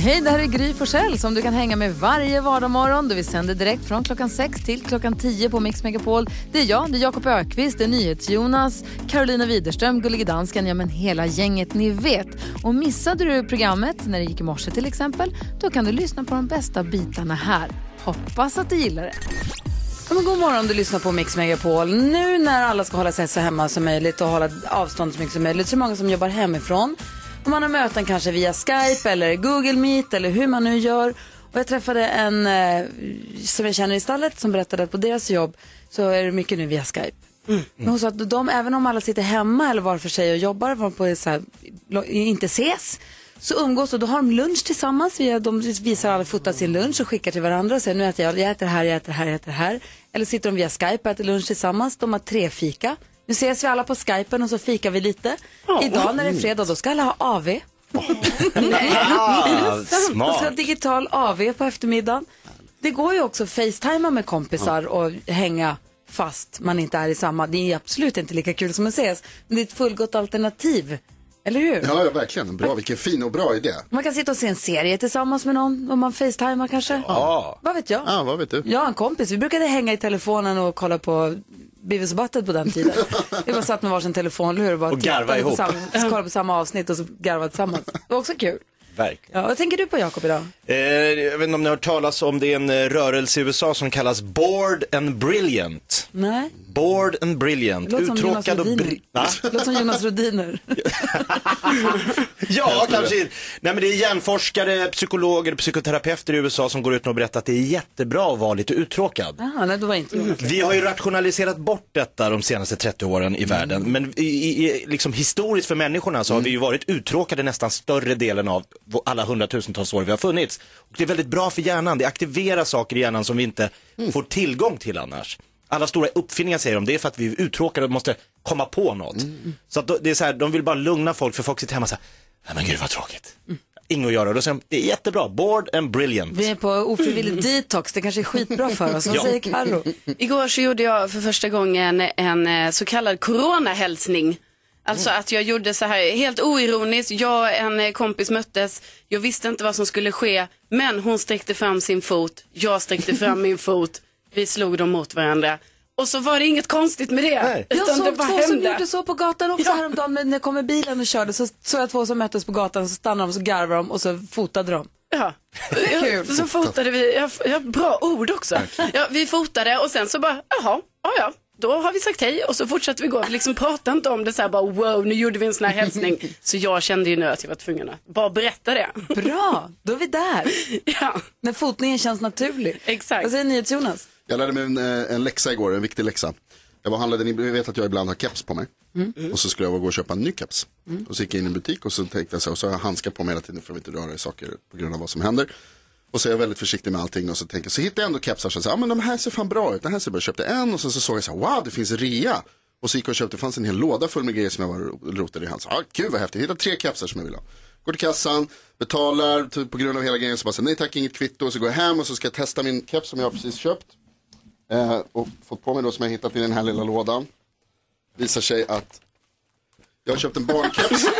Hej, det här är Gry Forssell som du kan hänga med varje vardagsmorgon. Vi sänder direkt från klockan 6 till klockan 10 på Mix Megapol. Det är jag, det är Jakob Ökvist, det är NyhetsJonas, Carolina Widerström, Gullige Dansken, ja men hela gänget ni vet. Och missade du programmet när det gick i morse till exempel, då kan du lyssna på de bästa bitarna här. Hoppas att du gillar det. Ja, men god morgon, du lyssnar på Mix Megapol. Nu när alla ska hålla sig så hemma som möjligt och hålla avstånd så mycket som möjligt så är det många som jobbar hemifrån. Och man har möten kanske via Skype eller Google Meet eller hur man nu gör. Och jag träffade en eh, som jag känner i stallet som berättade att på deras jobb så är det mycket nu via Skype. Men hon sa att de, även om alla sitter hemma eller var för sig och jobbar, var på så här, inte ses, så umgås och då har de lunch tillsammans. Via, de visar alla fotar sin lunch och skickar till varandra och säger nu äter jag, jag äter här, jag äter här, jag äter här. Eller sitter de via Skype och äter lunch tillsammans. De har tre fika. Nu ses vi alla på Skypen och så fikar vi lite. Idag när det är fredag då ska alla ha AV. Ska ha smart. digital AV på eftermiddagen. Det går ju också att facetima med kompisar och hänga fast man inte är i samma. Det är absolut inte lika kul som att ses. Men det är ett fullgott alternativ. Eller hur? Ja, ja, verkligen. Bra, vilken fin och bra idé. Man kan sitta och se en serie tillsammans med någon om man facetimar kanske. Ja. Vad vet jag? Ja, vad vet du? Jag och en kompis, vi brukade hänga i telefonen och kolla på Beavis och Butthead på den tiden. Vi bara satt med varsin telefonlur och bara Och garva tittade på ihop. samma, kollade på samma avsnitt och så garvade tillsammans. Det var också kul. Verkligen. Ja, vad tänker du på Jakob idag? Eh, jag vet inte om ni har hört talas om det är en eh, rörelse i USA som kallas Bored and Brilliant. Nej, Bored and Brilliant. Det Uttråkad och bri- det låter som Jonas Rodiner. Ja, kanske. Nej, men det är hjärnforskare, psykologer, psykoterapeuter i USA som går ut och berättar att det är jättebra att vara lite uttråkad. Jaha, nej, då var inte jag. Vi har ju rationaliserat bort detta de senaste 30 åren i världen. Men i, i, liksom historiskt för människorna så har vi ju varit uttråkade nästan större delen av alla hundratusentals år vi har funnits. Och det är väldigt bra för hjärnan. Det aktiverar saker i hjärnan som vi inte får tillgång till annars. Alla stora uppfinningar säger de, det är för att vi är uttråkade och måste komma på något. Så att det är så här, de vill bara lugna folk för folk sitter hemma och säger, nej men gud vad tråkigt. Inget att göra. Då säger de, det är jättebra, bored and brilliant. Vi är på ofrivillig detox, det kanske är skitbra för oss. Vad Ja. säger Carro? Igår så gjorde jag för första gången en eh, så kallad coronahälsning. Alltså att jag gjorde så här helt oironiskt. Jag och en eh, kompis möttes. Jag visste inte vad som skulle ske. Men hon sträckte fram sin fot. Jag sträckte fram min fot. Vi slog dem mot varandra. Och så var det inget konstigt med det. Nej. Jag Utan det såg bara två som hände. gjorde så på gatan också häromdagen när jag kom med bilen och körde. Så såg jag två som möttes på gatan och så stannade de så garvade de och så fotade de. Ja. Kul. Ja, så fotade vi, ja, ja, bra ord också. Ja, vi fotade och sen så bara, jaha, ja ja, då har vi sagt hej och så fortsatte vi gå. Vi liksom pratade inte om det så här bara wow, nu gjorde vi en sån här hälsning. Så jag kände ju nu att jag var tvungen att bara berätta det. Bra, då är vi där. Ja, När fotningen känns naturlig. exakt. Vad säger NyhetsJonas? Jag lärde mig en, eh, en läxa igår, en viktig läxa. Jag var handlade, ni vet att jag ibland har keps på mig. Och så skulle jag gå och köpa en ny keps. Och så gick jag in i en butik och så tänkte jag så här, och så har jag handskar på mig hela tiden för att inte röra i saker på grund av vad som händer. Och så är jag väldigt försiktig med allting och så tänker jag, så hittar jag ändå kepsar säger, ja men de här ser fan bra ut, den här ser bra ut. Köpte en och så, så såg jag så här, wow det finns rea. Och så gick jag och köpte, det fanns en hel låda full med grejer som jag var rotade i. Han sa, ah, gud vad häftigt, jag hittade tre kepsar som jag vill ha. Går till kassan, betalar typ, på grund av hela grejen så bara, så, nej tack inget kvitto. Och så går jag hem och så ska jag testa min keps som jag har precis köpt. Eh, och fått på mig då som jag hittat i den här lilla lådan. Visar sig att jag har köpt en barnkeps som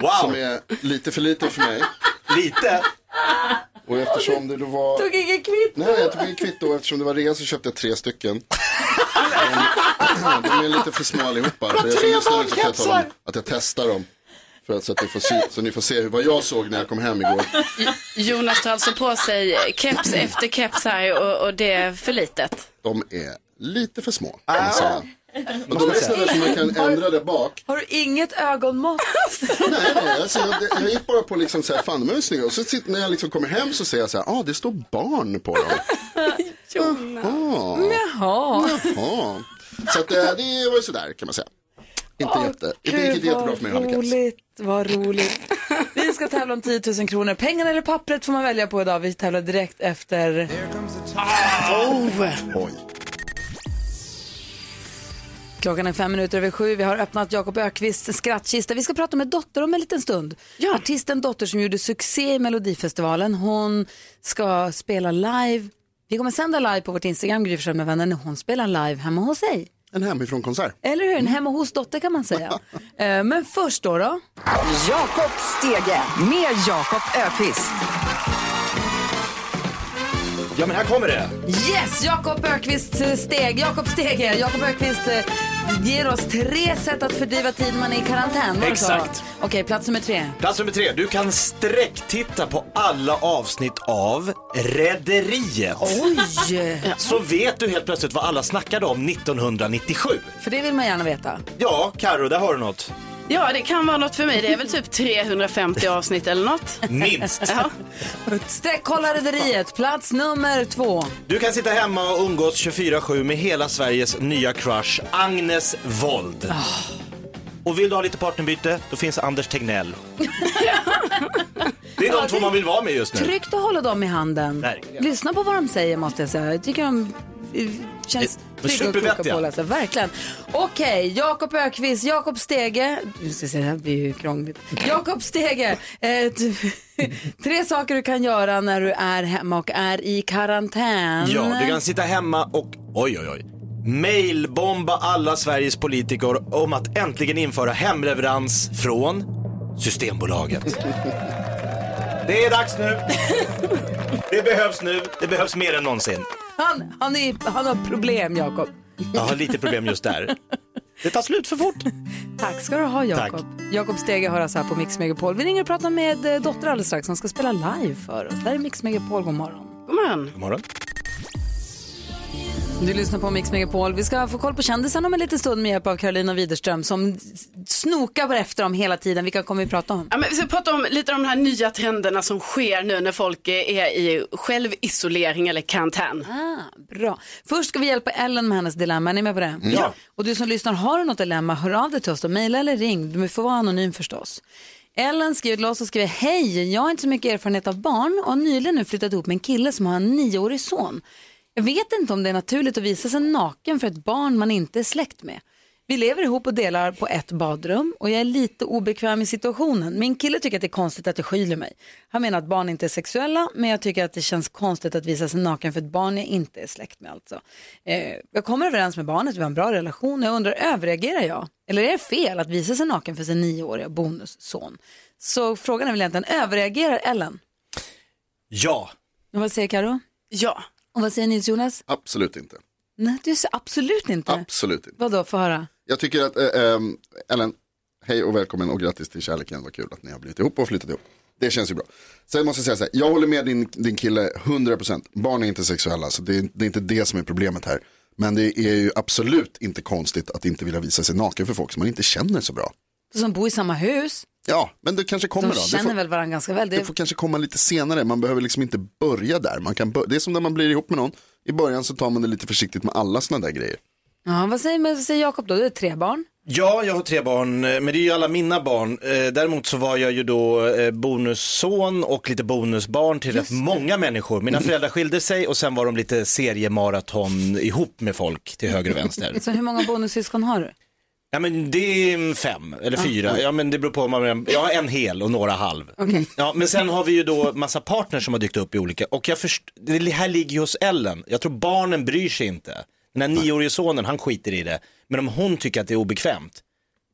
Wow, är lite för liten för mig. lite. Och eftersom det då var... Tog ingen kvitt. Nej, jag tog inget kvitto och eftersom det var rea så köpte jag tre stycken. De, är lite för små allihopa. Så jag, just nu så kan jag ta dem, att jag testar dem. För att, så, att ni får se, så ni får se hur, vad jag såg när jag kom hem igår. Jonas tar alltså på sig keps efter keps här och, och det är för litet. De är lite för små. Kan man säga. Och de är sådana som man kan ändra där bak. Har du inget ögonmått? Nej, nej, alltså, jag, jag gick bara på liksom så här, fan de är snygga. Och så sitter, när jag liksom kommer hem så säger jag så här, ah det står barn på dem. Jaha, Jaha. jaha. Så att, eh, det var ju sådär kan man säga. Inte, jätte, inte riktigt jättebra för mig roligt, vad roligt. Vi ska tävla om 10 000 kronor. Pengarna eller pappret får man välja på idag. Vi tävlar direkt efter... Oj. Klockan är fem minuter över sju. Vi har öppnat Jakob Ökvists skrattkista. Vi ska prata med Dotter om en liten stund. Ja. Artisten Dotter som gjorde succé i Melodifestivalen. Hon ska spela live. Vi kommer sända live på vårt Instagram, Gry med vänner, när hon spelar live hemma hos sig. En hemifrån konsert. Eller hur? En hemma hos Dotter kan man säga. Eh, Men först då. då. Jakob Stege med Jakob Ökvist. Ja men här kommer det. Yes, Jakob Ökvist eh, steg. Jakob Stege. Jakob Ökvist eh, ger oss tre sätt att fördriva tid man är i karantän. var det så? Exakt. Okej, plats nummer tre. Plats nummer tre. Du kan sträcktitta på alla avsnitt av Rederiet. Oj! Så vet du helt plötsligt vad alla snackade om 1997. För det vill man gärna veta. Ja, Karo, där har du något. Ja, det kan vara något för mig. Det är väl typ 350 avsnitt eller något. Minst. Ja. Sträckkolla rederiet, plats nummer två. Du kan sitta hemma och umgås 24-7 med hela Sveriges nya crush, Agnes Wold. Och vill du ha lite partnerbyte, då finns Anders Tegnell. Det är de två man vill vara med just nu. Tryggt att hålla dem i handen. Verkligen. Lyssna på vad de säger måste jag säga. Jag tycker de känns De är trygga och kloka på alltså. Verkligen. Okej, Jakob Ökvist, Jakob Stege. Du ska se, det här blir ju krångligt. Jakob Stege. Eh, tre saker du kan göra när du är hemma och är i karantän. Ja, du kan sitta hemma och, oj oj oj, mailbomba alla Sveriges politiker om att äntligen införa hemleverans från Systembolaget. Det är dags nu. Det behövs nu. Det behövs mer än någonsin. Han, han, är, han har problem, Jakob. Jag har lite problem just där. Det tar slut för fort. Tack ska du ha, Jakob. Jakob Stege har alltså här på Mix Megapol. Vi ringer och pratar med eh, Dotter alldeles strax. Han ska spela live för oss. Det här är Mix Megapol. God morgon. God morgon. God morgon. Du lyssnar på Mix Megapol. Vi ska få koll på kändisarna om en liten stund med hjälp av Carolina Widerström som snokar efter dem hela tiden. Vilka kommer vi prata om? Ja, men vi ska prata om lite om de här nya trenderna som sker nu när folk är i självisolering eller karantän. Ah, bra. Först ska vi hjälpa Ellen med hennes dilemma. Är ni med på det? Ja. Och du som lyssnar, har du något dilemma, hör av dig till oss då. Mejla eller ring. Du får vara anonym förstås. Ellen skriver till oss och skriver Hej, jag har inte så mycket erfarenhet av barn och har nyligen nu flyttat ihop med en kille som har en nioårig son. Jag vet inte om det är naturligt att visa sig naken för ett barn man inte är släkt med. Vi lever ihop och delar på ett badrum och jag är lite obekväm i situationen. Min kille tycker att det är konstigt att jag skyler mig. Han menar att barn inte är sexuella men jag tycker att det känns konstigt att visa sig naken för ett barn jag inte är släkt med alltså. Eh, jag kommer överens med barnet, vi har en bra relation och jag undrar överreagerar jag? Eller är det fel att visa sig naken för sin nioåriga bonusson? Så frågan är väl egentligen, överreagerar Ellen? Ja. Och vad säger Karo? Ja. Och vad säger Nils Jonas? Absolut inte. Nej, du säger absolut inte. Absolut inte. Vadå, få höra? Jag tycker att, äh, ähm, Ellen, hej och välkommen och grattis till kärleken. Vad kul att ni har blivit ihop och flyttat ihop. Det känns ju bra. Sen måste jag säga så här, jag håller med din, din kille 100%. Barn är inte sexuella, så det är, det är inte det som är problemet här. Men det är ju absolut inte konstigt att inte vilja visa sig naken för folk som man inte känner så bra. Som bor i samma hus, Ja, men det kanske kommer de då. Det känner får, väl varandra ganska väl. det Det, får kanske komma lite senare. Man behöver liksom inte börja där. Man kan bör- det är som när man blir ihop med någon. I början så tar man det lite försiktigt med alla sådana där grejer. ja, vad säger, vad säger Jakob då? Du är tre barn. Ja, jag har tre barn, eh, men det är ju alla mina barn. Eh, Däremot så var jag ju då eh, bonusson och lite bonusbarn till rätt många människor. Mina föräldrar skilde sig och sen var de lite seriemaraton ihop med folk till höger och vänster. Så hur många bonussyskon har du? Ja men det är fem eller fyra, ja men det beror på om man, jag har en hel och några halv. Okej. Ja men sen har vi ju då massa partners som har dykt upp i olika, och jag först, det här ligger ju hos Ellen, jag tror barnen bryr sig inte. Den här nioårige sonen, han skiter i det. Men om hon tycker att det är obekvämt,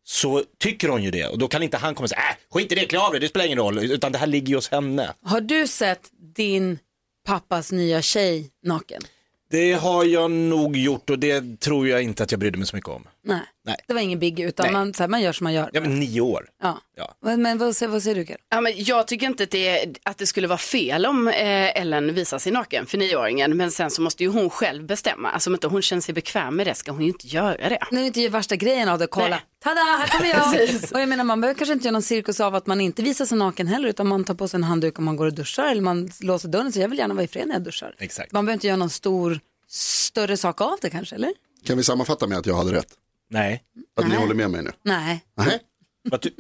så tycker hon ju det. Och då kan inte han komma och säga, äh, skit i det, klä av dig, det spelar ingen roll. Utan det här ligger ju hos henne. Har du sett din pappas nya tjej naken? Det har jag nog gjort och det tror jag inte att jag brydde mig så mycket om. Nej, Nej. det var ingen bigg utan Nej. man, så här, man gör som man gör. Jag var nio år. Ja. Ja. Men, men vad, säger, vad säger du Karo? Ja, men jag tycker inte att det, att det skulle vara fel om eh, Ellen visar sig naken för nioåringen. Men sen så måste ju hon själv bestämma. Alltså om inte hon känner sig bekväm med det ska hon ju inte göra det. Nu är inte värsta grejen av det, kolla. Nej. Tada, här kommer jag. Precis. och jag menar man behöver kanske inte göra någon cirkus av att man inte visar sig naken heller utan man tar på sig en handduk om man går och duschar eller man låser dörren så jag vill gärna vara i fred när jag duschar. Exakt. Man behöver inte göra någon stor, större sak av det kanske, eller? Kan vi sammanfatta med att jag hade rätt? Nej. Att ni Nej. håller med mig nu? Nej. Nej, Vad ty-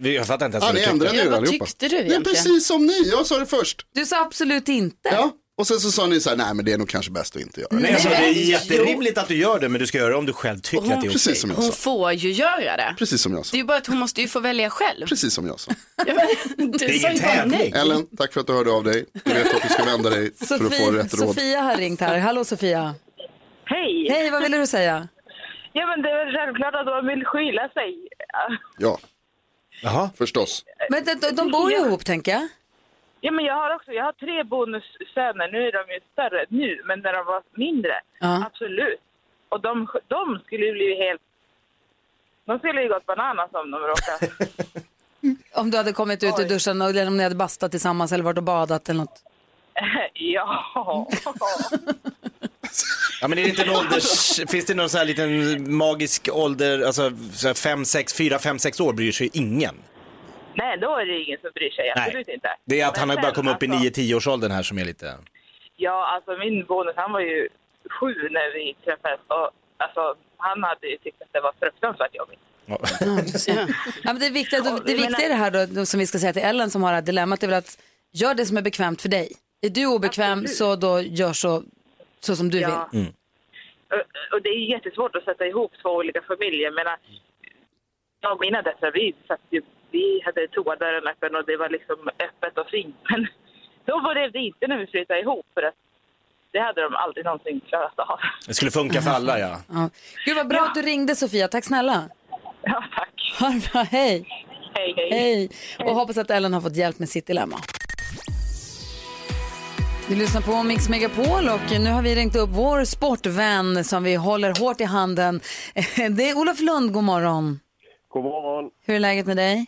Jag fattar inte ens ah, vad ni du tyckte. ändrade Ja, er vad allihopa. tyckte du Det är egentligen? precis som ni, jag sa det först. Du sa absolut inte. Ja, Och sen så sa ni så här, nej men det är nog kanske bäst att inte göra det. Nej, alltså, det är Nej, jätterimligt att du gör det, men du ska göra det om du själv tycker att det är okej. Precis som jag Hon sa. får ju göra det. Precis som jag Det sa. är ju bara att hon måste ju få välja själv. Precis som jag sa. Ja, men, du Det är sa ingen ju bara tävling. nej. Ellen, tack för att du hörde av dig. Du vet att du ska vända dig för att få Sofie, rätt råd. Sofia har ringt här. Hallå Sofia. Hej! Hej, vad ville du säga? Ja, men det är väl självklart att man vill skyla sig. Ja, Jaha. förstås. Men de, de, de bor ju ihop tänker jag. Ja, men jag har också jag har tre bonussöner. Nu är de ju större nu, men när de var mindre, Ja. absolut. Och de, de skulle ju bli helt... De skulle ju gått bananas om de råkade. Om du hade kommit ut ur duschen och- eller om ni hade bastat tillsammans eller varit och badat eller något. ja. Ja, men är det inte en ålders... Finns det någon sån här liten magisk ålder, alltså så här fem, sex, fyra, fem, sex år bryr sig ingen? Nej, då är det ingen som bryr sig. Absolut Nej. inte. Det är att Men han har börjat komma upp i alltså, 9-10 års åldern här som är lite... Ja, alltså min bonus, han var ju sju när vi träffades. Och alltså, han hade ju tyckt att det var fruktansvärt jobbigt. Ja. Ja, men det, viktiga, det, det viktiga i det här då, som vi ska säga till Ellen som har det här dilemmat är väl att gör det som är bekvämt för dig. Är du obekväm så då gör så, så som du Ja. vill. Mm. Och- Och det är jättesvårt att sätta ihop två olika familjer. Men jag och mina döttrar, vi, satt vi hade toadörren öppen och det var liksom öppet och fint. Men så var det inte när vi flyttade ihop. För att det hade de aldrig någonsin klarat av. Det skulle funka för alla, ja. Ja. Gud vad bra att du ringde Sofia, tack snälla. Ja, tack. Ha det bra, hej. Hej, hej. Hej. Och hoppas att Ellen har fått hjälp med sitt dilemma. Vi lyssnar på Mix Megapol och nu har vi ringt upp vår sportvän som vi håller hårt i handen. Det är Olof Lund, god morgon. God morgon. Hur är läget med dig?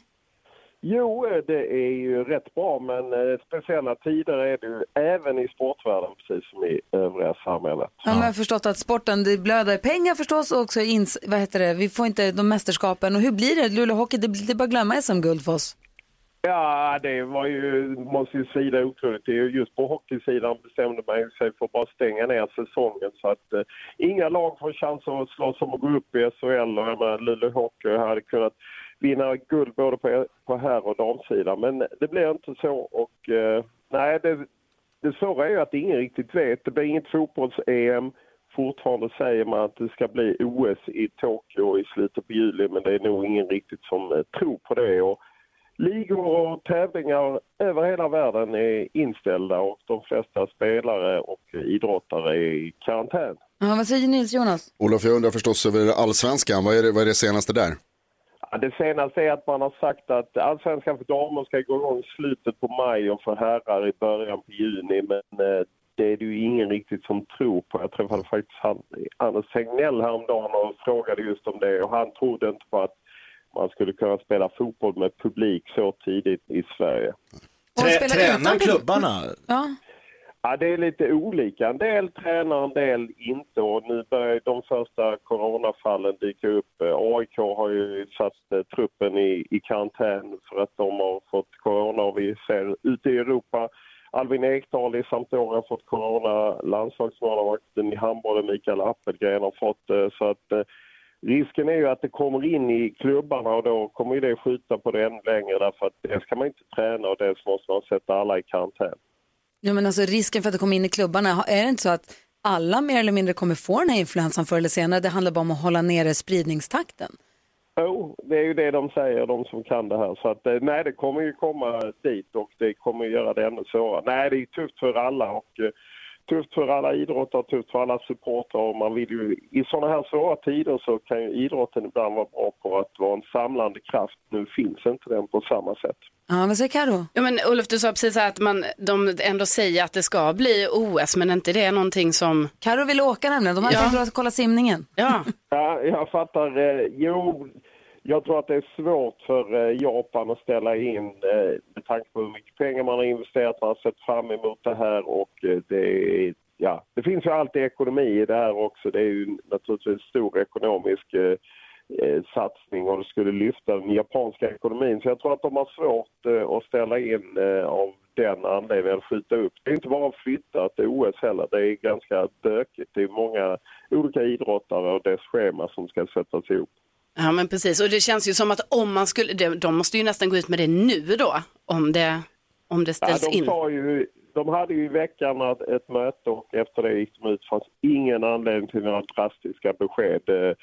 Jo, eh, det är ju rätt bra, men eh, speciella tider är det ju även i sportvärlden, precis som i övriga samhället. Ja. men jag har förstått att sporten det blöder pengar förstås och också ins, vad heter det, vi får inte de mästerskapen. Och hur blir det? Luleå Hockey, det, det är bara att glömma SM-guld för oss. Ja, det var ju, måste ju svida otroligt. Det är Just på hockeysidan bestämde man ju sig för att bara stänga ner säsongen så att eh, inga lag får chans att slåss om att gå upp i SHL och menar, Luleå Hockey hade kunnat vinna guld både på, på herr och damsidan. Men det blev inte så och eh, nej, det, det svåra är ju att ingen riktigt vet. Det blir inget fotbolls-EM. Fortfarande säger man att det ska bli OS i Tokyo i slutet på juli men det är nog ingen riktigt som eh, tror på det. Och ligor och tävlingar över hela världen är inställda och de flesta spelare och idrottare är i karantän. Ja, vad säger Nils Jonas? Olof, jag undrar förstås över allsvenskan. Vad är det, vad är det senaste där? Ja, det senaste är att man har sagt att allsvenskan för damer ska gå igång slutet på maj och för herrar i början på juni. Men eh, det är det ju ingen riktigt som tror på. Jag träffade faktiskt han, Anders Tegnell häromdagen och frågade just om det och han trodde inte på att man skulle kunna spela fotboll med publik så tidigt i Sverige. Trä, tränar klubbarna? Ja. Ja, det är lite olika. En del tränar, en del inte. Och nu börjar de första coronafallen dyka upp. Eh, AIK har ju satt eh, truppen i, i karantän för att de har fått corona. Och vi ser ute i Europa, Alvin Ekdal i Sampdoria har fått corona. Landslagsmålvakten i handbollen Mikael Appelgren har fått det. Så att eh, risken är ju att det kommer in i klubbarna och då kommer ju det skjuta på det ännu längre därför att dels kan man inte träna och dels måste man sätta alla i karantän. Ja, men alltså risken för att det kommer in i klubbarna, är det inte så att alla mer eller mindre kommer få den här influensan förr eller senare? Det handlar bara om att hålla nere spridningstakten. Jo, det är ju det de säger, de som kan det här. Så att, eh, nej, det kommer ju komma dit och det kommer göra det ännu svårare. Nej, det är tufft för alla och eh, tufft för alla idrottare, tufft för alla supportrar. Och man vill ju, I sådana här svåra tider så kan ju idrotten ibland vara bra på att vara en samlande kraft. Nu finns inte den på samma sätt. Ja, vad säger Karo? Ja, men Olof, du sa precis att man, de ändå säger att det ska bli OS, men inte det är någonting som... Karo vill åka nämligen, de har Ja. tänkt och kolla simningen. Ja, Ja, jag fattar. Eh, jo, jag tror att det är svårt för eh, Japan att ställa in eh, med tanke på hur mycket pengar man har investerat. Man har sett fram emot det här och eh, det är, ja, det finns ju alltid ekonomi i det här också. Det är ju naturligtvis en stor ekonomisk eh, satsning och det skulle lyfta den japanska ekonomin. Så jag tror att de har svårt eh, att ställa in eh, av den anledningen att skjuta upp. Det är inte bara att flytta till OS heller. Det är ganska bökigt. Det är många olika idrottare och dess schema som ska sättas ihop ja, men precis. Och det känns ju som att om man skulle, de, måste ju nästan gå ut med det nu då, om det, om det Ja, ställs de in. ju, de hade ju i veckan ett, möte och efter det gick de ut. Fanns ingen anledning till några drastiska besked. eh,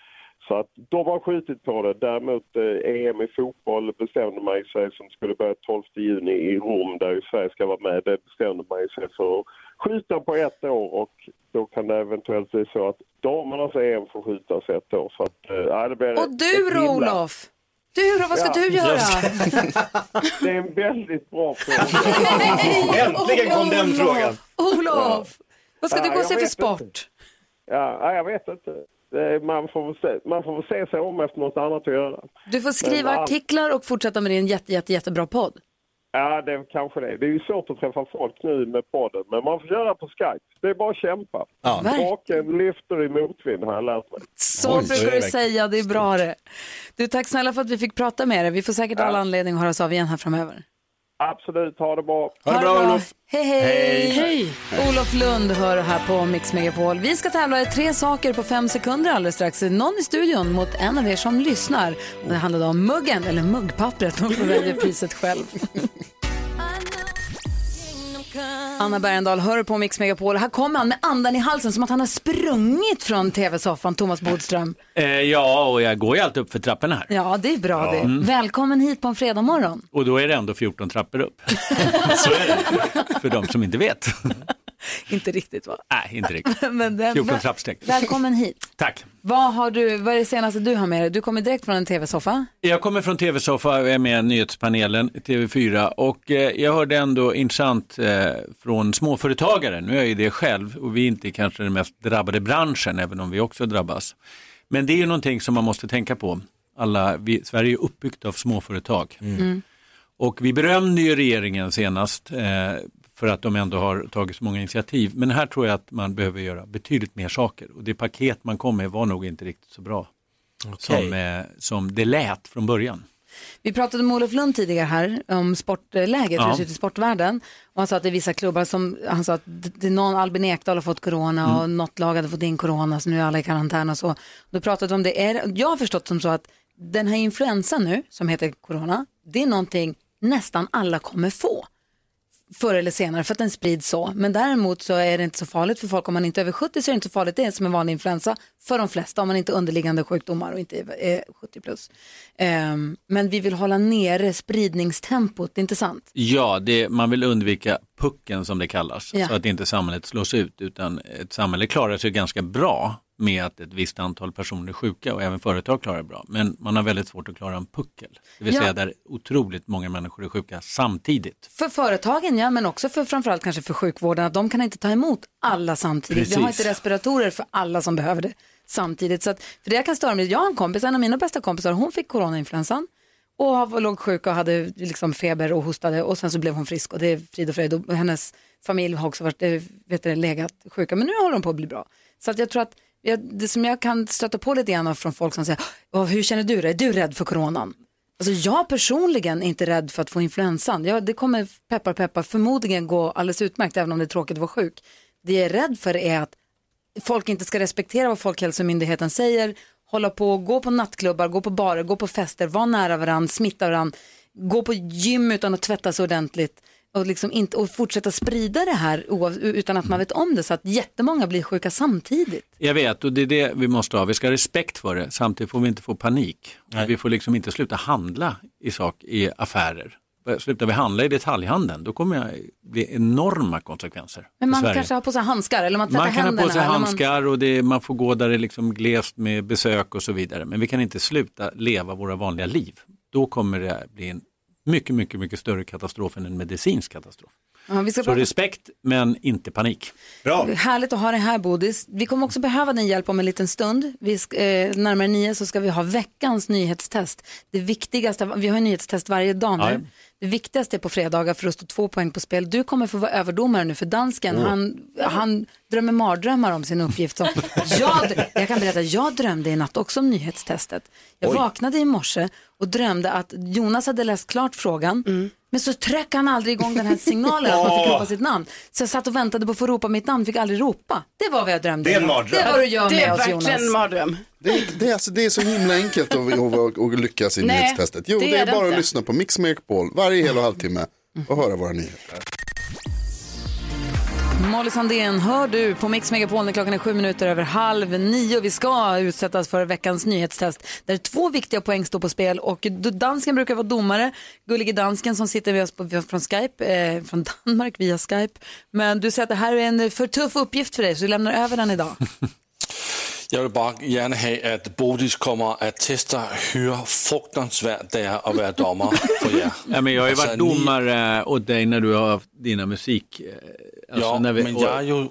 Så att de har skjutit på det. Däremot eh, EM i fotboll bestämde man sig som skulle börja 12 juni i Rom där ju Sverige ska vara med. Det bestämde man sig för skjuta på ett år och då kan det eventuellt bli så att damernas EM får skjutas ett år. Så att, ja, det blir Och du då Olof? Du då, vad ska Ja. du göra? Det är en väldigt bra fråga. Äntligen kom den frågan. Olof, vad ska Ja, du gå och se för sport? Ja, ja, jag vet inte. Man får, se, man får se sig om efter något annat att göra. Du får skriva artiklar och fortsätta med din jätte, jätte, jättebra podd. Ja, det är kanske det. Det är ju svårt att träffa folk nu med podden, men man får göra på Skype. Det är bara att kämpa. Ja. Draken lyfter i motvind har jag lärt mig. Så brukar du säga, det är bra det. Du, tack snälla för att vi fick prata med dig. Vi får säkert alla anledning att höras av igen här framöver. Absolut, ha det bra. Ha det bra Olof. Hej, hej. hej. Olof Lund hör här på Mix Megapol. Vi ska tävla i tre saker på fem sekunder alldeles strax. Någon i studion mot en av er som lyssnar. Det handlar om muggen, eller muggpappret. De får välja priset själv. Anna Bergendahl hör på Mix Megapol. Här kommer han med andan i halsen som att han har sprungit från tv-soffan, Thomas Bodström. Eh, ja, och jag går ju alltid upp för trapporna här. Ja, det är bra det. Mm. Välkommen hit på en fredag morgon. Och då är det ändå 14 trappor upp. Så är det. För de som inte vet. Inte riktigt va? Nej, inte riktigt. Men den, 14 trappsteg. Välkommen hit. Tack. Vad, har du, vad är det senaste du har med dig? Du kommer direkt från en tv-soffa. Jag kommer från TV-soffa och är med i nyhetspanelen TV4 och eh, jag hörde ändå intressant eh, från småföretagare. Nu är jag ju det själv och vi är inte kanske den mest drabbade branschen även om vi också drabbas. Men det är ju någonting som man måste tänka på. Alla, vi, Sverige är uppbyggt av småföretag. Och vi berömde ju regeringen senast eh, för att de ändå har tagit så många initiativ. Men här tror jag att man behöver göra betydligt mer saker och det paket man kom med var nog inte riktigt så bra som, eh, som det lät från början. Vi pratade med Olof Lund tidigare här om sportläget, Ja. hur det ser ut i sportvärlden. Och han sa att det är vissa klubbar som, han sa att det, är någon, Albin Ekdal har fått corona och något lag hade fått in corona så nu är alla i karantän och så. Då pratade vi om det, är, jag har förstått som så att den här influensan nu som heter corona, det är någonting nästan alla kommer få. Förr eller senare för att den sprids så. Men däremot så är det inte så farligt för folk. Om man inte är över 70 så är det inte så farligt. Det är som en vanlig influensa för de flesta om man inte har underliggande sjukdomar och inte är 70 plus. Ehm, men vi vill hålla nere spridningstempot, det är inte sant? Ja, det, man vill undvika pucken som det kallas, Ja. så att inte samhället slås ut, utan ett samhälle klarar sig ganska bra med att ett visst antal personer är sjuka och även företag klarar det bra. Men man har väldigt svårt att klara en puckel, det vill Ja. säga där otroligt många människor är sjuka samtidigt. För företagen ja, men också för framförallt kanske för sjukvården att de kan inte ta emot alla samtidigt. Vi har Precis. inte respiratorer för alla som behöver det samtidigt. Så att, för det jag kan störa mig, jag har en kompis, en av mina bästa kompisar, hon fick coronainfluensan och låg sjuk och hade liksom feber och hostade och sen så blev hon frisk och det är frid och fröjd och hennes familj har också varit, eh, vet du, legat sjuka men nu håller de på att bli bra. Så att jag tror att jag, det som jag kan stöta på lite grann från folk som säger, hur känner du dig? Är du rädd för coronan? Alltså jag personligen är inte rädd för att få influensan. Ja, det kommer peppar peppar förmodligen gå alldeles utmärkt även om det är tråkigt att vara sjuk. Det jag är rädd för är att folk inte ska respektera vad Folkhälsomyndigheten säger, hålla på, gå på nattklubbar, gå på barer, gå på fester, vara nära varandra, smitta varandra, gå på gym utan att tvätta sig ordentligt och, liksom inte, och fortsätta sprida det här utan att man vet om det så att jättemånga blir sjuka samtidigt. Jag vet och det är det vi måste ha, vi ska ha respekt för det, samtidigt får vi inte få panik. Vi får liksom inte sluta handla i sak i affärer. Slutar vi handla i detaljhandeln, då kommer det bli enorma konsekvenser Men man kanske har på sig handskar eller man tvättar Man kan händerna. ha på sig eller man- handskar och det, man får gå där det är liksom glest med besök och så vidare. Men vi kan inte sluta leva våra vanliga liv. Då kommer det bli en mycket, mycket, mycket större katastrof än en medicinsk katastrof. Ja, vi ska Så prata respekt, men inte panik. Bra. Härligt att ha dig här Bodis. Vi kommer också behöva din hjälp om en liten stund. Vi ska, eh, närmare nio så ska vi ha veckans nyhetstest. Det viktigaste, vi har ju nyhetstest varje dag nu. Ja. Det viktigaste är på fredagar för att stå två poäng på spel. Du kommer få vara överdomare nu för dansken, han, han drömmer mardrömmar om sin uppgift. Som, jag, jag kan berätta, jag drömde i natt också om nyhetstestet. Jag vaknade i morse och drömde att Jonas hade läst klart frågan. Men så tryckte han aldrig igång den här signalen att man fick ropa sitt namn. Så jag satt och väntade på att få ropa mitt namn, fick aldrig ropa. Det var vad jag drömde. Det är en mardröm. Det vad du gör Det med är oss verkligen en Jonas. mardröm. Det är, det, är, alltså, det är så himla enkelt att, att, att lyckas i Nej, nyhetstestet. Jo, det det, är är det bara inte. att lyssna på Mix Megapol varje hel och halvtimme och höra våra nyheter. Molly Sandén hör du på Mix Megapol när klockan är sju minuter över halv nio. Vi ska utsättas för veckans nyhetstest där två viktiga poäng står på spel och dansken brukar vara domare. Gullige dansken som sitter med oss på, från Skype, eh, från Danmark via Skype. Men du säger att det här är en för tuff uppgift för dig så du lämnar över den idag. Jag vill bara gärna ha att Bodis kommer att testa hur fruktansvärt det är att vara domare för er. Ja, men jag har ju Alltså, varit ni- domare åt dig när du har haft dina musik... alltså ja, när vi- men och- jag är, ju,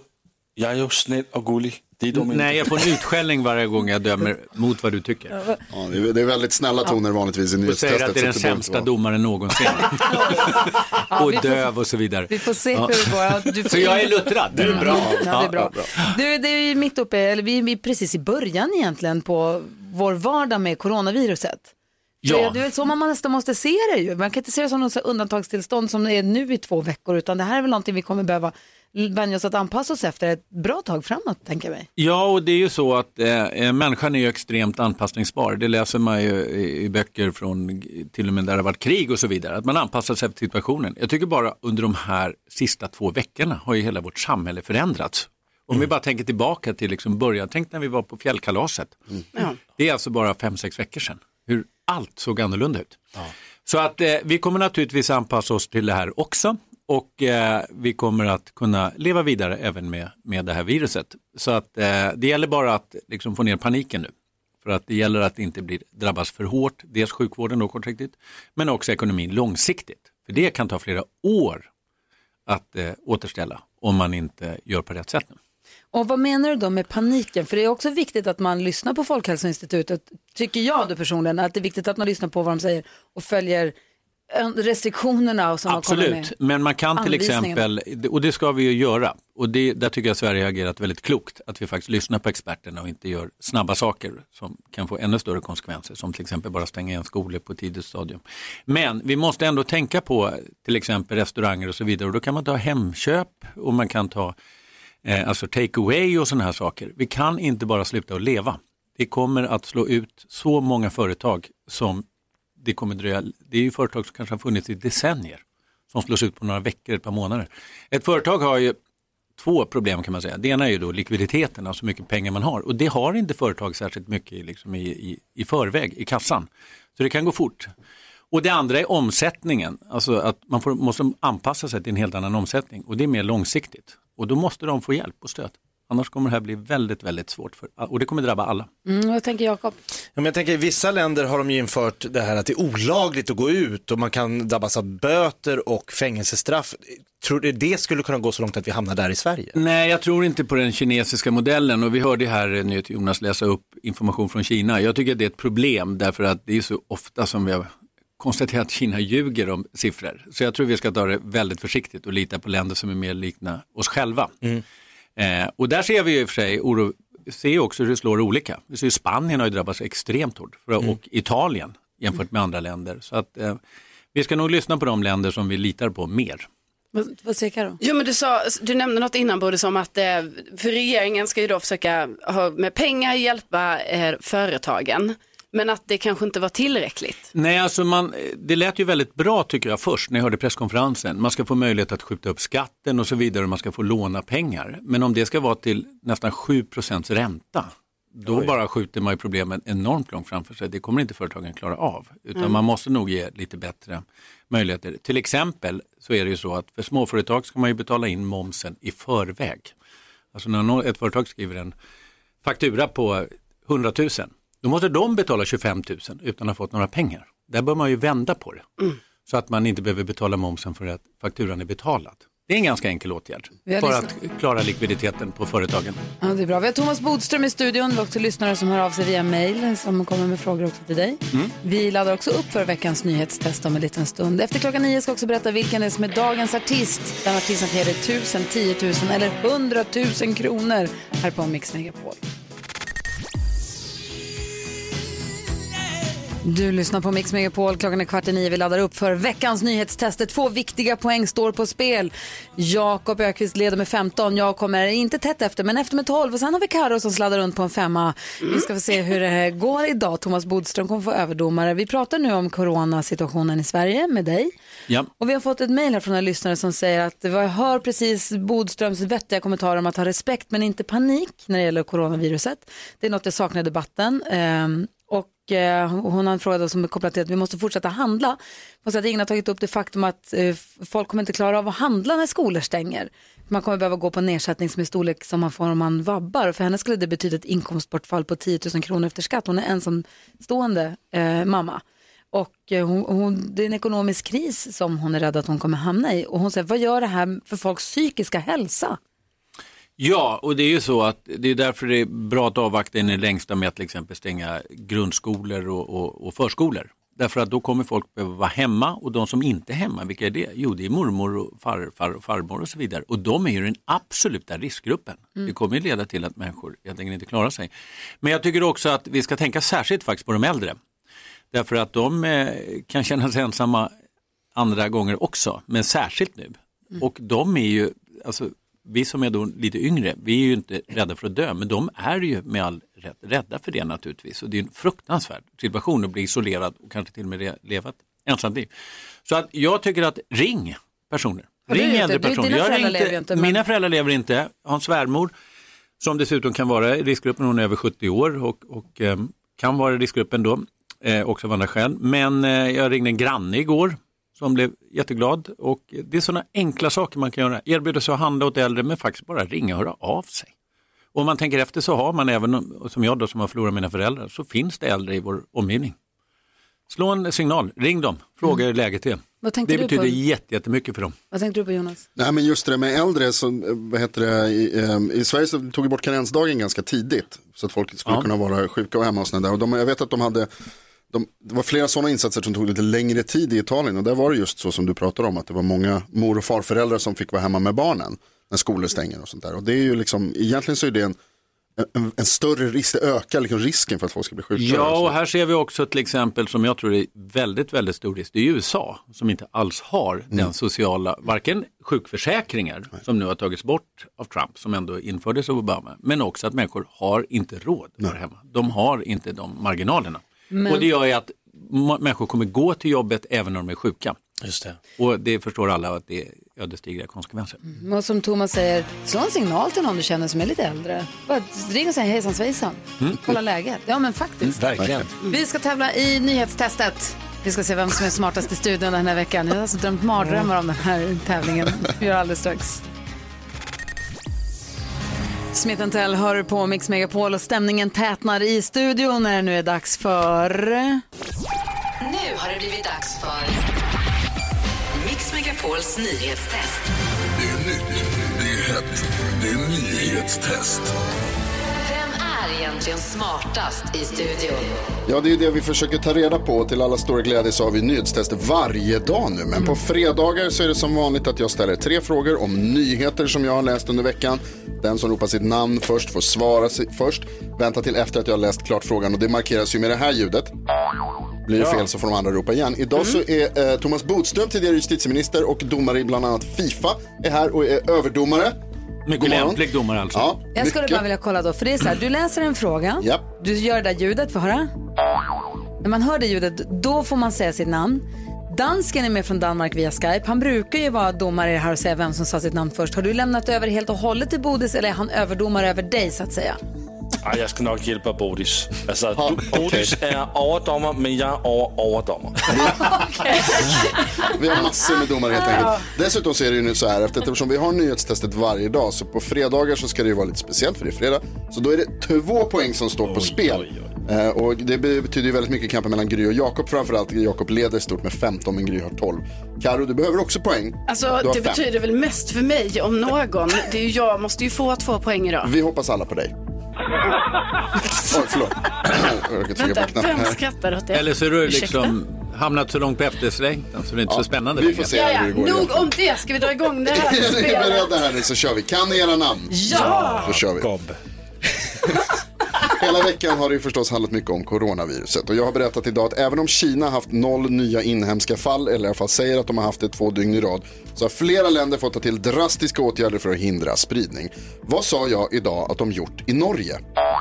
jag är ju snäll och gullig. Nej, jag får en utskällning varje gång jag dömer mot vad du tycker. Ja, det, är, det är väldigt snälla toner vanligtvis i Och säger nyhetstestet. att det är den sämsta domaren någonsin. Ja, och döv och så vidare. Vi får se Ja. hur det går. Ja, du får- Så jag är luttrad. Du är bra. Ja, det är bra. Ja, Du, det är ju mitt uppe, eller vi vi är precis i början egentligen på vår vardag med coronaviruset. Ja. Det är så man nästan måste se det ju. Man kan inte se det som något undantagstillstånd som det är nu i två veckor, utan det här är väl någonting vi kommer behöva vänja oss att anpassa oss efter ett bra tag framåt, tänker jag mig. Ja, och det är ju så att eh, eh, människan är ju extremt anpassningsbar. Det läser man ju i, i böcker från till och med där det har varit krig och så vidare. Att man anpassar sig efter situationen. Jag tycker bara under de här sista två veckorna har ju hela vårt samhälle förändrats. Om vi bara tänker tillbaka till liksom början, tänk när vi var på fjällkalaset. Det är alltså bara fem, sex veckor sedan. Hur allt såg annorlunda ut. Så att eh, vi kommer naturligtvis anpassa oss till det här också. Och eh, vi kommer att kunna leva vidare även med, med det här viruset. Så att eh, det gäller bara att liksom få ner paniken nu. För att det gäller att inte bli, drabbas för hårt, dels sjukvården då kortsiktigt, men också ekonomin långsiktigt. För det kan ta flera år att eh, återställa om man inte gör på rätt sätt nu. Och vad menar du då med paniken? För det är också viktigt att man lyssnar på Folkhälsoinstitutet, tycker jag då personligen, att det är viktigt att man lyssnar på vad de säger och följer eh, restriktionerna och som kommer med. Absolut, men man kan till exempel, och det ska vi ju göra, och det, där tycker jag Sverige har agerat väldigt klokt, att vi faktiskt lyssnar på experterna och inte gör snabba saker som kan få ännu större konsekvenser, som till exempel bara stänga igen skolor på ett tidigt stadium. Men vi måste ändå tänka på till exempel restauranger och så vidare, och då kan man ta Hemköp och man kan ta eh, alltså take away och sådana här saker. Vi kan inte bara sluta att leva. Det kommer att slå ut så många företag som det kommer dröja, det är ju företag som kanske har funnits i decennier som slås ut på några veckor, ett par månader. Ett företag har ju två problem kan man säga. Det ena är ju då likviditeten, alltså hur mycket pengar man har. Och det har inte företag särskilt mycket i, liksom i, i, i förväg, i kassan. Så det kan gå fort. Och det andra är omsättningen, alltså att man får, måste anpassa sig till en helt annan omsättning och det är mer långsiktigt. Och då måste de få hjälp och stöd. Annars kommer det här bli väldigt, väldigt svårt för, och det kommer drabba alla. Mm, vad tänker Jakob? Ja, men jag tänker, I vissa länder har de ju infört det här att det är olagligt att gå ut och man kan drabbas av böter och fängelsestraff. Tror du det skulle kunna gå så långt att vi hamnar där i Sverige? Nej, jag tror inte på den kinesiska modellen och vi hörde här eh, nyhet Jonas läsa upp information från Kina. Jag tycker att det är ett problem därför att det är så ofta som vi har konstaterat att Kina ljuger om siffror. Så jag tror vi ska ta det väldigt försiktigt och lita på länder som är mer likna oss själva. Eh, och där ser vi ju i och för sig oro, ser också hur det slår olika. Vi ser Spanien har ju drabbats extremt hårt för, och Italien jämfört med andra länder. Så att eh, vi ska nog lyssna på de länder som vi litar på mer. Vad, vad säger Karo? Jo men du, sa, du nämnde något innan både som att eh, för regeringen ska ju då försöka ha, med pengar hjälpa eh, företagen. Men att det kanske inte var tillräckligt. Nej, alltså man, det lät ju väldigt bra tycker jag först när jag hörde presskonferensen. Man ska få möjlighet att skjuta upp skatten och så vidare och man ska få låna pengar. Men om det ska vara till nästan 7% ränta, då bara skjuter man ju problemen enormt långt framför sig. Det kommer inte företagen klara av. Utan Mm. man måste nog ge lite bättre möjligheter. Till exempel så är det ju så att för småföretag ska man ju betala in momsen i förväg. Alltså när ett företag skriver en faktura på 100 000, då måste de betala 25 000 utan att ha fått några pengar. Där bör man ju vända på det. Så att man inte behöver betala momsen för att fakturan är betalad. Det är en ganska enkel åtgärd för att klara likviditeten på företagen. Ja, det är bra. Vi har Thomas Bodström i studion. Vi har också lyssnare som hör av sig via mail som kommer med frågor också till dig. Mm. Vi laddar också upp för veckans nyhetstest om en liten stund. Efter klockan nio ska jag också berätta vilken det är som är dagens artist. Den artisten kan ge dig tusen, tiotusen eller hundratusen kronor här på Mix Megapol. Du lyssnar på Mix Megapol. Klockan är kvart i nio. Vi laddar upp för veckans nyhetstester. Två viktiga poäng står på spel. Jakob Ökvist leder med 15. Jag kommer inte tätt efter, men efter med 12. Och sen har vi Karo som sladdar runt på en femma. Vi ska få se hur det går idag. Thomas Bodström kommer få överdomare. Vi pratar nu om coronasituationen i Sverige med dig. Ja. Och vi har fått ett mejl här från en lyssnare som säger att jag hör precis Bodströms vettiga kommentarer om att ha respekt men inte panik när det gäller coronaviruset. Det är något jag saknar i debatten. Och eh, hon har en fråga som är kopplad till att vi måste fortsätta handla. Hon säger att ingen har tagit upp det faktum att eh, folk kommer inte klara av att handla när skolor stänger. Man kommer behöva gå på en ersättning som är storlek som man får om man vabbar. För henne skulle det betyda ett inkomstbortfall på 10 000 kronor efter skatt. Hon är ensamstående eh, mamma. Och eh, hon, hon, det är en ekonomisk kris som hon är rädd att hon kommer hamna i. Och hon säger, vad gör det här för folks psykiska hälsa? Ja, och det är ju så att det är därför det är bra att avvakta in i det längsta med att till exempel stänga grundskolor och, och, och förskolor. Därför att då kommer folk behöva vara hemma och de som inte är hemma, vilka är det? Jo, det är mormor och farfar och farmor och så vidare. Och de är ju den absoluta riskgruppen. Mm. Det kommer ju leda till att människor helt enkelt inte klarar sig. Men jag tycker också att vi ska tänka särskilt faktiskt på de äldre. Därför att de eh, kan känna sig ensamma andra gånger också, men särskilt nu. Och de är ju, alltså, vi som är då lite yngre, vi är ju inte rädda för att dö, men de är ju med all rätt rädda för det naturligtvis. Och det är en fruktansvärd situation att bli isolerad och kanske till och med le- leva ett ensamt liv. Så att jag tycker att ring personer. Ring äldre personer. dina Jag föräldrar lever inte, men- Mina föräldrar lever inte. En svärmor som dessutom kan vara i riskgruppen, hon är över 70 år och, och eh, kan vara i riskgruppen då, eh, också av andra skäl. Men eh, jag ringde en granne igår som blev jätteglad och det är sådana enkla saker man kan göra. Erbjuda sig att handla åt äldre men faktiskt bara ringa och höra av sig. Och om man tänker efter så har man även, om- som jag då som har förlorat mina föräldrar, så finns det äldre i vår omgivning. Slå en signal, ring dem, fråga hur läget är. Mm. Vad tänkte det du betyder på? jätte- jättemycket för dem. Vad tänkte du på Jonas? Nej men just det där med äldre, så, vad heter det, i, eh, i Sverige så tog vi bort karensdagen ganska tidigt. Så att folk skulle Ja. kunna vara sjuka och hemma och sådär. Och de, jag vet att de hade, de, det var flera sådana insatser som tog lite längre tid i Italien. Och där var det just så som du pratar om, att det var många mor och farföräldrar som fick vara hemma med barnen. När skolor stänger och sånt där. Och det är ju liksom, egentligen så är det en, en, en större risk, det ökar liksom risken för att folk ska bli sjuka. Ja, och här ser vi också till exempel som jag tror är väldigt, väldigt stor risk. Det är USA som inte alls har den sociala, varken sjukförsäkringar som nu har tagits bort av Trump, som ändå infördes av Obama, men också att människor har inte råd att vara hemma. De har inte de marginalerna. Men- Och det gör ju att människor kommer gå till jobbet även när de är sjuka. Just det. Och det förstår alla att det är ödesdigra konsekvenser. Och som Thomas säger, slå en signal till någon du känner som är lite äldre. Bara ring och säg hejsan svejsan. Mm. Kolla läget. Ja men faktiskt. Verkligen. Vi ska tävla i nyhetstestet. Vi ska se vem som är smartast i studion den här veckan. Jag har alltså drömt mardrömmar om den här tävlingen. Vi gör alldeles strax. Smith Tell hör på Mix Megapol och stämningen tätnar i studion när det nu är dags för... Nu har det blivit dags för Mix Megapols nyhetstest. Det är nytt, det är hett, det är nyhetstest. Egentligen smartast i studion? Ja, det är ju det vi försöker ta reda på. Till alla stora glädje så har vi nyhetstester varje dag nu. Men på fredagar så är det som vanligt att jag ställer tre frågor om nyheter som jag har läst under veckan. Den som ropar sitt namn först får svara sig först. Vänta till efter att jag har läst klart frågan och det markeras ju med det här ljudet. Blir det Ja. fel så får de andra ropa igen. Idag så är eh, Thomas Bodström, tidigare justitieminister och domare i bland annat Fifa, är här och är överdomare. Mycket lämplig domare alltså. Ja, Jag skulle mycket. bara vilja kolla då, för det är så här, du läser en fråga, Ja. du gör det där ljudet, får höra? När man hör det ljudet, då får man säga sitt namn. Dansken är med från Danmark via Skype. Han brukar ju vara domare i det här och säga vem som sa sitt namn först. Har du lämnat över helt och hållet till Bodis eller är han överdomare över dig så att säga? Ej, jag ska nog hjälpa Bodis. Alltså, du, Bodis är överdomare, men jag är över överdomare. Vi har massor med domare helt enkelt. Dessutom så är det ju nu så här, efter- eftersom vi har nyhetstestet varje dag, så på fredagar så ska det ju vara lite speciellt för det är fredag. Så då är det två poäng som står på spel. Eh, och det be- betyder ju väldigt mycket kampen mellan Gry och Jakob framförallt. Jakob leder stort med 15 men Gry har 12. Karo, du behöver också poäng. Alltså det fem. betyder väl mest för mig om någon. Det är ju jag måste ju få två poäng idag. Vi hoppas alla på dig. Oj, förlåt. Jag Vänta, vem skrattar åt det? Eller så är du liksom hamnat så långt på efterslängen så det är inte Ja, så spännande vi får se. Ja, ja, hur det går nog om det. Ska vi dra igång det här Är ni spelet? beredda här nu så kör vi. Kan ni era namn? Ja! Då kör vi. Hela veckan har det ju förstås handlat mycket om coronaviruset och jag har berättat idag att även om Kina haft noll nya inhemska fall, eller i alla fall säger att de har haft det två dygn i rad, så har flera länder fått ta till drastiska åtgärder för att hindra spridning. Vad sa jag idag att de gjort i Norge? Ja,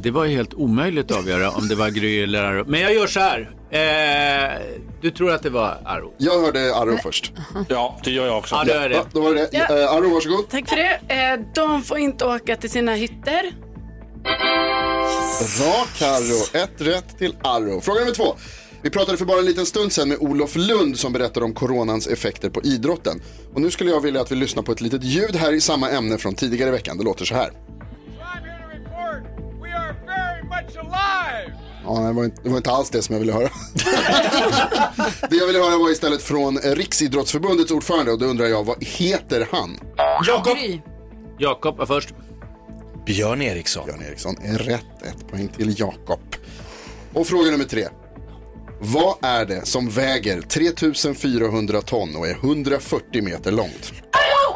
Det var ju helt omöjligt att avgöra om det var Gry eller Arro. Men jag gör så här. Eh, du tror att det var Arro? Jag hörde Arro först. Ja, det gör jag också. Ja, det är det. Ja, då var det det. Ja. Eh, Arro, varsågod. Tack för det. Eh, De får inte åka till sina hytter. Bra Carro, ett rätt till Arro. Fråga nummer två. Vi pratade för bara en liten stund sedan med Olof Lund som berättade om coronans effekter på idrotten. Och nu skulle jag vilja att vi lyssnar på ett litet ljud här i samma ämne från tidigare i veckan. Det låter så här. Ja, det, var inte, det var inte alls det som jag ville höra. det jag ville höra var istället från eh, Riksidrottsförbundets ordförande och då undrar jag, vad heter han? Jakob. Jakob var först. Björn Eriksson. Björn Eriksson är rätt. Ett poäng till Jakob. Och fråga nummer tre. Vad är det som väger 3400 ton och är 140 meter långt?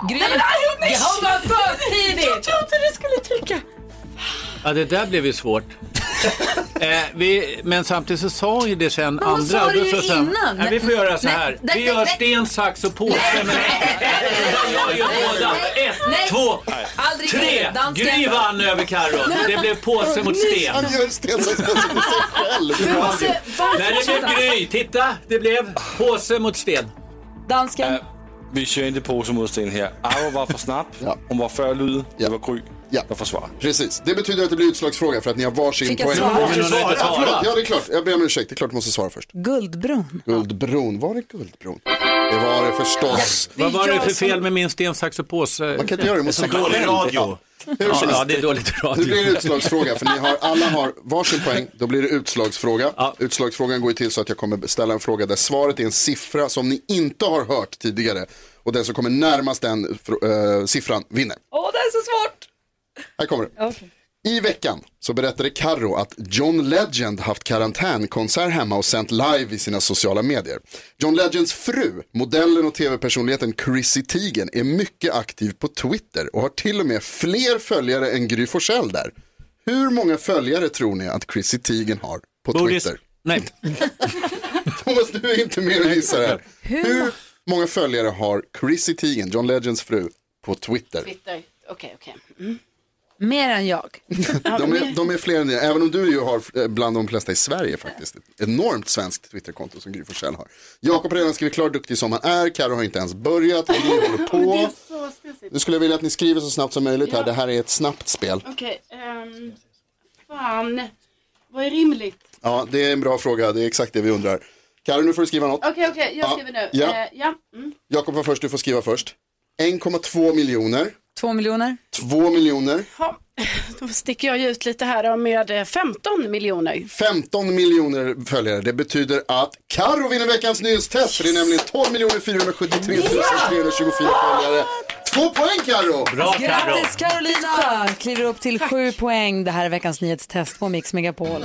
Gry. Det var för tidigt. Jag trodde du skulle trycka. Ja, det där blev ju svårt. eh, vi, men samtidigt så sa ju det sen Men andra. sa ju sa så här, innan. Nej, vi får göra så här. nej, vi nej, gör nej. sten, sax och påse. Men jag gör båda. Ett, Nej. två, Aldrig tre. Gry vann över Carro. Det blev påse mot sten. Han gör sten, sax, påse till sig själv. Nej, det blev? Gry. Titta, det blev påse mot sten. Dansken. Äh, vi kör inte påse mot sten här. Arro var för snabb. Hon var för lyd. Det var Gry. Ja. Jag försvarar. Precis, det betyder att det blir utslagsfråga för att ni har varsin Fick jag poäng. svara? Men hon har inte svarat. Ja. Ja, det är klart. Jag ber om ursäkt. Det är klart du måste svara först. Guldbron. Guldbron, var det Guldbron? Det var det förstås. Vad var det för fel med min sten, sax och påse? Man kan inte göra det mot sig Dålig själv. radio. Hur som Ja, helst. det är dåligt Nu blir det radio. utslagsfråga, för ni har, alla har varsin poäng. Då blir det utslagsfråga. Ja. Utslagsfrågan går ju till så att jag kommer ställa en fråga där svaret är en siffra som ni inte har hört tidigare. Och den som kommer närmast den fr- eh, siffran vinner. Åh, det är så svårt. Här kommer det. I veckan så berättade Carro att John Legend haft karantänkonsert hemma och sänt live i sina sociala medier. John Legends fru, modellen och tv-personligheten Chrissy Teigen är mycket aktiv på Twitter och har till och med fler följare än Gry Forssell där. Hur många följare tror ni att Chrissy Teigen har på Bodis. Twitter? Nej. Thomas, du är inte med och gissar här. Hur många följare har Chrissy Teigen, John Legends fru, på Twitter? Twitter. Okej, okej. Mm. Mer än jag. De är, de är fler än det, även om du ju har eh, bland de flesta i Sverige faktiskt. Ett enormt svenskt Twitterkonto som Gry Forssell har. Jakob har redan skrivit klart duktig som han är, Karo har inte ens börjat, och ni håller på. Nu skulle jag vilja att ni skriver så snabbt som möjligt här, det här är ett snabbt spel. Okej, ehm, fan. Vad är rimligt? Ja, det är en bra fråga, det är exakt det vi undrar. Karo, nu får du skriva något. Okej, okej, jag Ja, skriver nu. ja. Eh, ja. Mm. Jakob var först, du får skriva först. 1,2 miljoner, Två miljoner. 2 miljoner, Ha. Då sticker jag ut lite här med eh, 15 miljoner. 15 miljoner följare. Det betyder att Karo vinner veckans nyhetstest. För det är nämligen 12 473 324 följare. Två poäng Karo! Bra Carro. Grattis Carolina! Kliver upp till sju poäng. Det här är veckans nyhetstest på Mix Megapol.